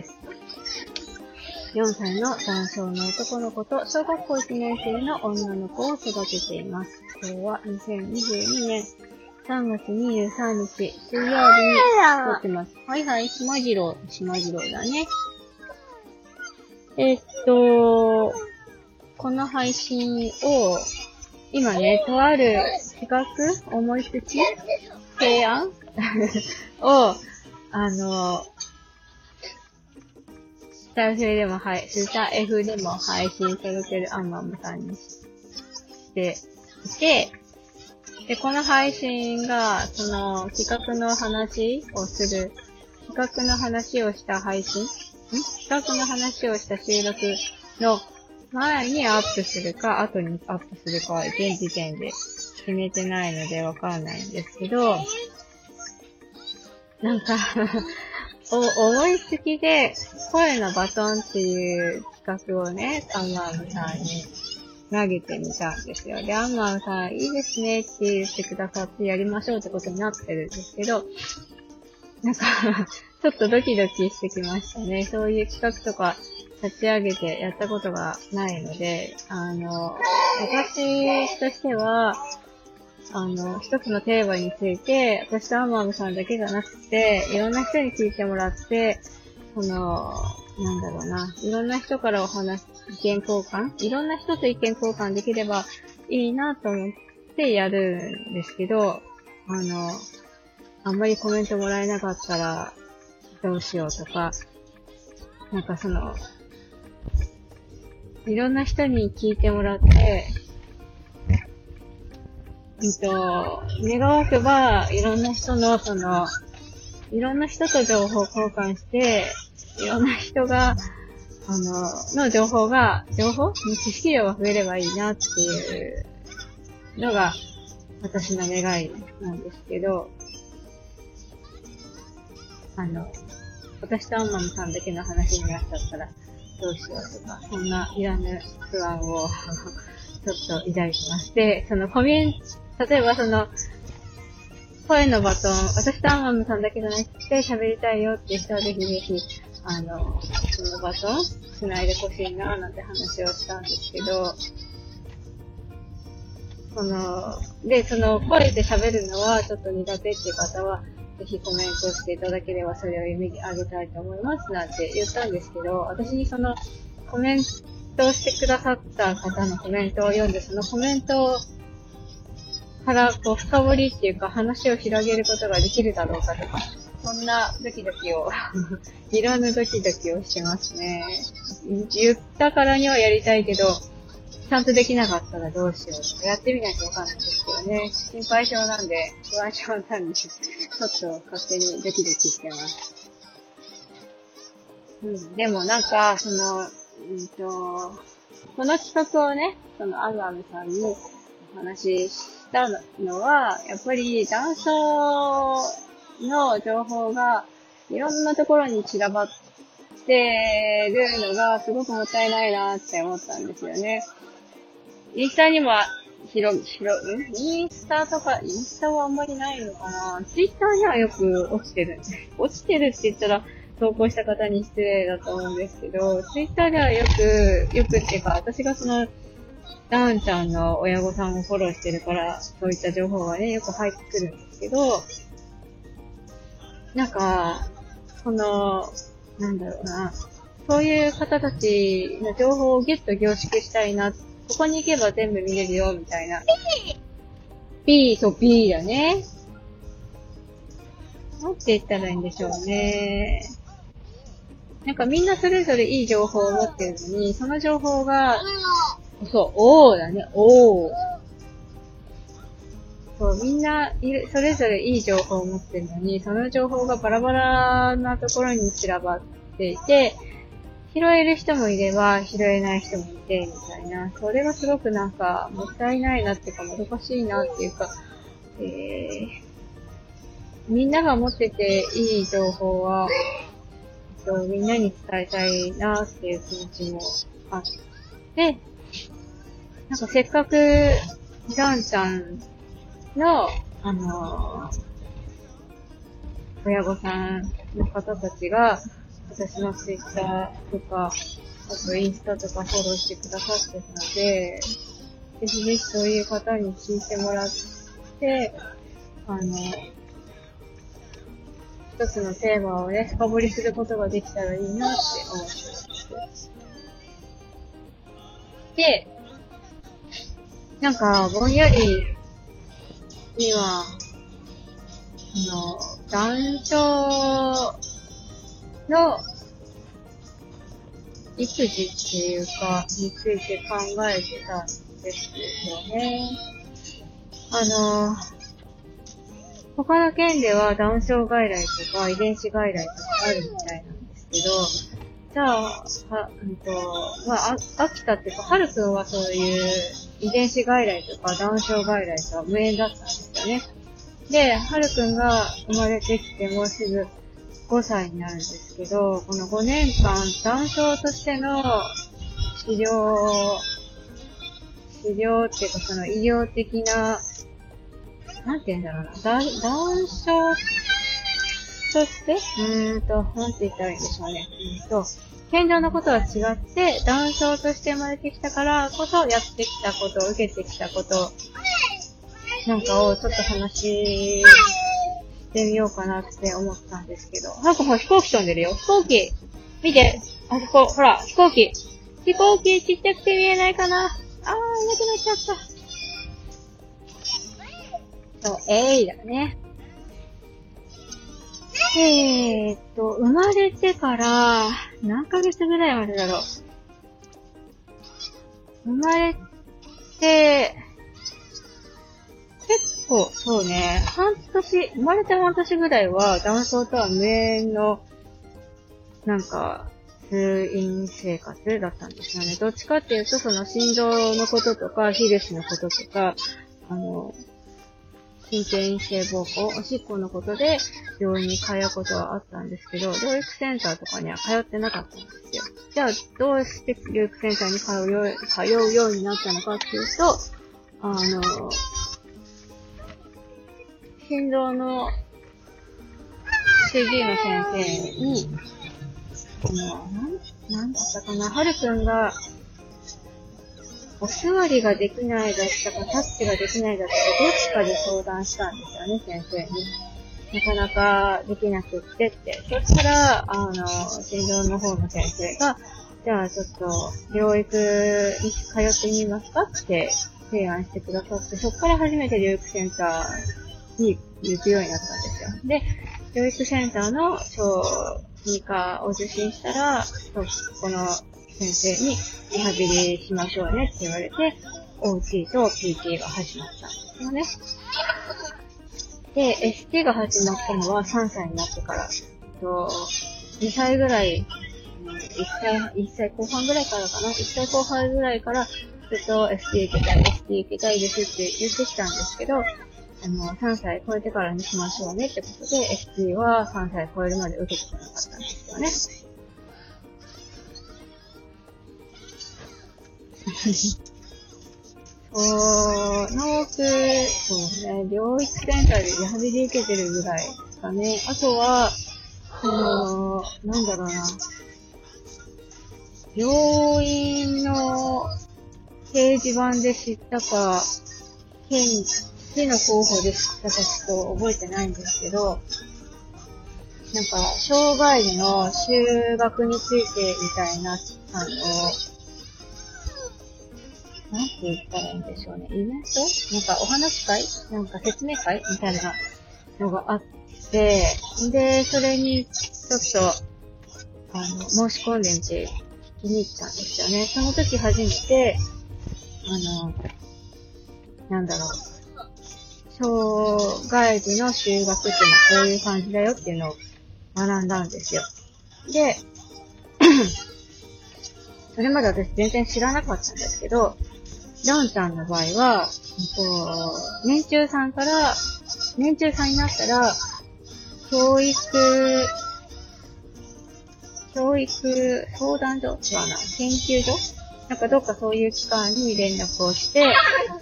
です。4歳の男性の男の子と小学校1年生の女の子を育てています。今日は2022年3月23日水曜日に撮ってます。はいはい、しまじろう、しまじろうだね。えーっと、この配信を、今ね、とある企画思いつき提案？を、あの、スタイフでも配、スタ F でも配信されてるアンマムさんにしていて、で、この配信が、その、企画の話をする、企画の話をした配信？ん？企画の話をした収録の前にアップするか、後にアップするかは現時点で決めてないのでわかんないんですけど、なんかお、思いつきで、声のバトンっていう企画をね、アンマームさんに投げてみたんですよ。で、アンマームさん、いいですねって言ってくださってやりましょうってことになってるんですけど、なんかちょっとドキドキしてきましたね。そういう企画とか立ち上げてやったことがないので、あの、私としては、あの、一つのテーマについて、私とアンマームさんだけじゃなくて、いろんな人に聞いてもらって、その、なんだろうな、いろんな人からお話、意見交換いろんな人と意見交換できればいいなと思ってやるんですけど、あの、あんまりコメントもらえなかったらどうしようとか、なんかその、いろんな人に聞いてもらって、うんと、願わくば、いろんな人の、その、いろんな人と情報交換して、いろんな人が、あの、の情報が、情報？知識量が増えればいいなっていうのが、私の願いなんですけど、あの、私とアンマムさんだけの話になっちゃったら、どうしようとか、そんないらぬ不安を ちょっと抱いてまして、そのコミュニ例えばその、声のバトン、私とアンマムさんだけじゃなくて喋りたいよっていう人はぜひぜひ、あの、そのバトン繋いでほしいななんて話をしたんですけど、その、で、その声で喋るのはちょっと苦手っていう方は、ぜひコメントしていただければそれを読み上げたいと思いますなんて言ったんですけど、私にそのコメントしてくださった方のコメントを読んで、そのコメントをからこう深掘りっていうか話を広げることができるだろうかとか、そんなドキドキを、いろんなドキドキをしてますね。言ったからにはやりたいけど、ちゃんとできなかったらどうしようとか、やってみないとわかんないですけどね。心配性なんで、不安症なんで、ちょっと勝手にドキドキしてます。うん、でもなんか、その、うんと、この企画をね、そのアンアムさんにお話ししたのは、やっぱり男装の情報がいろんなところに散らばってるのがすごくもったいないなって思ったんですよね。インスタにも、ひろ、ひろ、んインスタとか、インスタはあんまりないのかなツイッターにはよく落ちてる。落ちてるって言ったら、投稿した方に失礼だと思うんですけど、ツイッターではよく、よくっていうか、私がその、ダウンちゃんの親御さんをフォローしてるから、そういった情報がね、よく入ってくるんですけど、なんか、その、なんだろうな、そういう方たちの情報をギュッと凝縮したいな、ここに行けば全部見れるよ、みたいな。P と P だね。なんて言ったらいいんでしょうね。なんかみんなそれぞれいい情報を持ってるのに、その情報が、そう、おーだね、おー。そう、みんな、それぞれいい情報を持ってるのに、その情報がバラバラなところに散らばっていて、拾える人もいれば、拾えない人もいて、みたいな。それがすごくなんか、もったいないなっていうか、もどかしいなっていうか、えー、みんなが持ってていい情報は、みんなに伝えたいなっていう気持ちもあって、なんかせっかく、ダンちゃんの、あのー親御さんの方たちが、私のツイッターとか、あとインスタとかフォローしてくださってるので、ぜひぜひそういう方に聞いてもらって、あの、一つのテーマをね、深掘りすることができたらいいなって思ってます。で、なんか、ぼんやりには、あの、男性の育児っていうか、について考えてたんですよね。あの、他の県ではダウン症外来とか遺伝子外来とかあるみたいなんですけど、じゃあ、は、うんと、まあ、秋田っていうか、はるくんはそういう遺伝子外来とかダウン症外来とは無縁だったんですよね。で、はるくんが生まれてきてもうすぐ5歳になるんですけど、この5年間、ダウン症としての治療、治療っていうかその医療的な、なんて言うんだろうな、ダダウン症として、うーんと、なんて言ったらいいんでしょうね。うんと、健常のことは違って、ダウン症として生まれてきたからこそやってきたこと、受けてきたこと、なんかをちょっと話してみようかなって思ったんですけど。なんかほら飛行機飛んでるよ。飛行機見てあそこ、ほら、飛行機飛行機ちっちゃくて見えないかなあー、いなくなっちゃった。そう、えいだね。えーっと、生まれてから、何ヶ月ぐらいまでだろう？生まれて、結構、そうね、半年、生まれて半年ぐらいは、男装とは無縁の、なんか、通院生活だったんですよね。どっちかっていうと、その心臓のこととか、ヒルスのこととか、あの、神経陰性膀胱、おしっこのことで病院に通うことはあったんですけど、療育センターとかには通ってなかったんですよ。じゃあ、どうして療育センターに通うよう通うようになったのかっていうと、あの、心臓の CD の先生に、あの、なん、なんだったかな、はるくんがお座りができないだったか、タッチができないだったか、どっちかで相談したんですよね、先生に。なかなかできなくってって。そしたら、あの、心臓の方の先生が、じゃあちょっと、療育に通ってみますかって提案してくださって、そこから初めて療育センターに行くようになったんですよ。で、療育センターの小児科を受診したら、この先生にリハビリしましょうねって言われて、OT と PT が始まったんですよね。で、ST が始まったのは3歳になってから、と2歳ぐらい、1歳、1歳後半ぐらいからかな ?1 歳後半ぐらいから、ずっと ST 受けたい、ST 受けたいですって言ってきたんですけど、あの、3歳超えてからにしましょうねってことで、ST は3歳超えるまで受けてこなかったんですよね。そう、ノーク、そうね、療育センターでリハビリ受けてるぐらいですかね。あとは、その、なんだろうな。病院の掲示板で知ったか、県、市の候補で知ったかちょっと覚えてないんですけど、なんか、障害児の就学についてみたいな、あの、なんて言ったらいいんでしょうね。イベント？なんかお話会？なんか説明会みたいなのがあって、で、それにちょっと、あの、申し込んでみて、気に入ったんですよね。その時初めて、あの、なんだろう。障害児の就学っていうのはこういう感じだよっていうのを学んだんですよ。で、それまで私全然知らなかったんですけど、ランちゃんの場合は、と、年中さんから、年中さんになったら、教育、教育相談所違うな、研究所？なんかどっかそういう機関に連絡をして、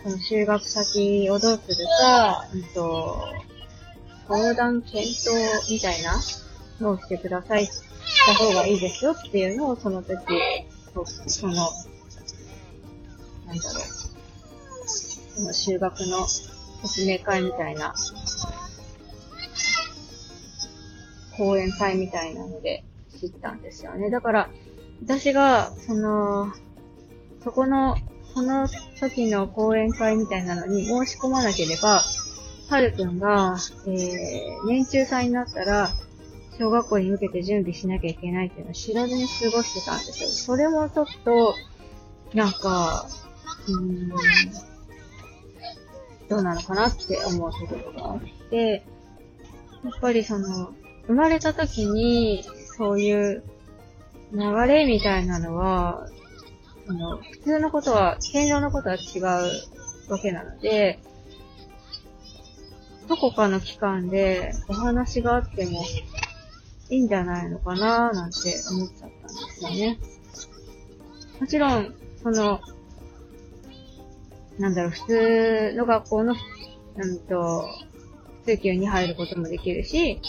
その就学先をどうするか、うんと、相談検討みたいなのをしてください、した方がいいですよっていうのをその時、その、なんだろう、その修学の説明会みたいな、講演会みたいなので知ったんですよね。だから、私が、その、そこの、その時の講演会みたいなのに申し込まなければ、はるくんが、えー、年中さんになったら、小学校に向けて準備しなきゃいけないっていうのを知らずに過ごしてたんですよ。それもちょっと、なんか、うん、どうなのかなって思うところがあって、やっぱりその、生まれた時に、そういう流れみたいなのは、あの、普通のことは、健常のことは違うわけなので、どこかの期間でお話があってもいいんじゃないのかななんて思っちゃったんですよね。もちろん、その、なんだろう、普通の学校の、うんと、普通級に入ることもできるし、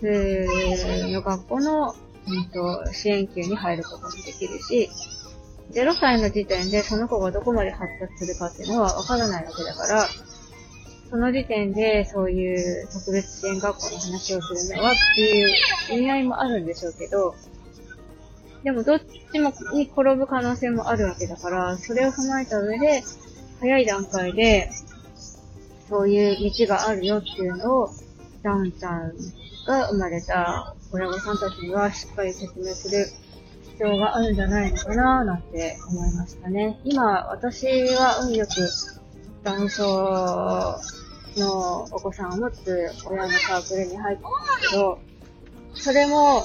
普通の学校の、うんと、支援級に入ることもできるし、0歳の時点でその子がどこまで発達するかっていうのはわからないわけだから、その時点でそういう特別支援学校の話をするのはっていう意味合いもあるんでしょうけど、でもどっちもに転ぶ可能性もあるわけだから、それを踏まえた上で、早い段階で、そういう道があるよっていうのを、ダウンちゃんが生まれた親御さんたちにはしっかり説明する必要があるんじゃないのかななんて思いましたね。今、私は運よくダウン症のお子さんを持つ親のサークルに入ったんですけど、それも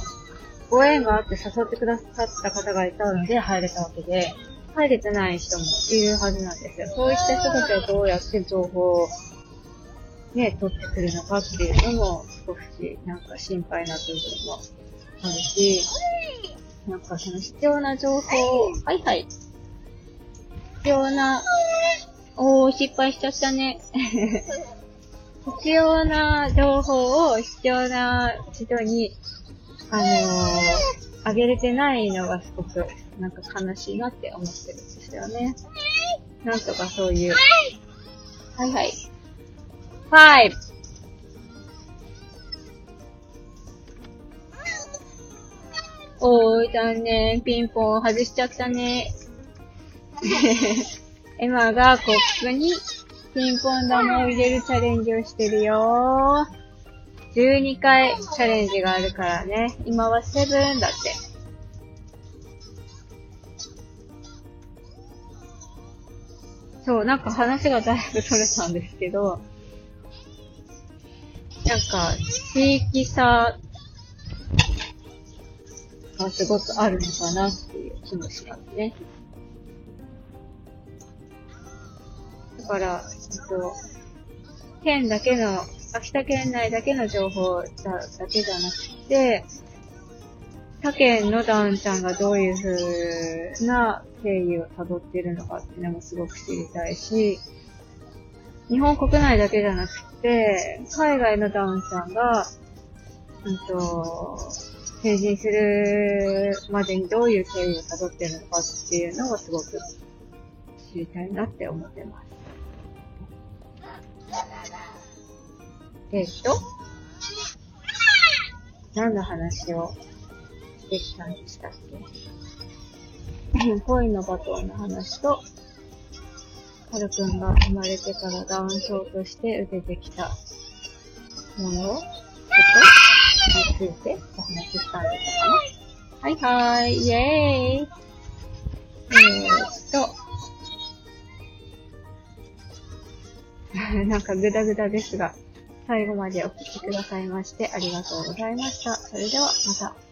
ご縁があって誘ってくださった方がいたので入れたわけで、入れてない人もいるはずなんですよ。そういった人たちはどうやって情報をね、取ってくるのかっていうのも少しなんか心配な部分もあるし、なんかその必要な情報を、はいはい。必要なおー、失敗しちゃったね。必要な情報を必要な人に、あのー、あげれてないのがすごく、なんか悲しいなって思ってるんですよね。なんとかそういう。はいはい。five! おー、残念。ピンポン外しちゃったね。エマがコップにピンポン玉を入れるチャレンジをしてるよー12回チャレンジがあるからね。今はセブンだって。そう、なんか話がだいぶそれたんですけど、なんか、地域差がすごくあるのかなっていう気もしますね。だから、えっと、県だけの、秋田県内だけの情報だだけじゃなくて、他県のダウンちゃんがどういう風な経緯を辿っているのかっていうのもすごく知りたいし、日本国内だけじゃなくて、海外のダウンちゃんが、うんと、成人するまでにどういう経緯を辿っているのかっていうのをすごく知りたいなって思ってます。えっと、何の話をしてきたんでしたっけ？恋のバトンの話と、はるくんが生まれてからダウン症として受けてきたものことについてお話ししたんでしたかなはいはーい、イェーイ。えー、っと、なんかグダグダですが、最後までお聴きくださいましてありがとうございました。それではまた。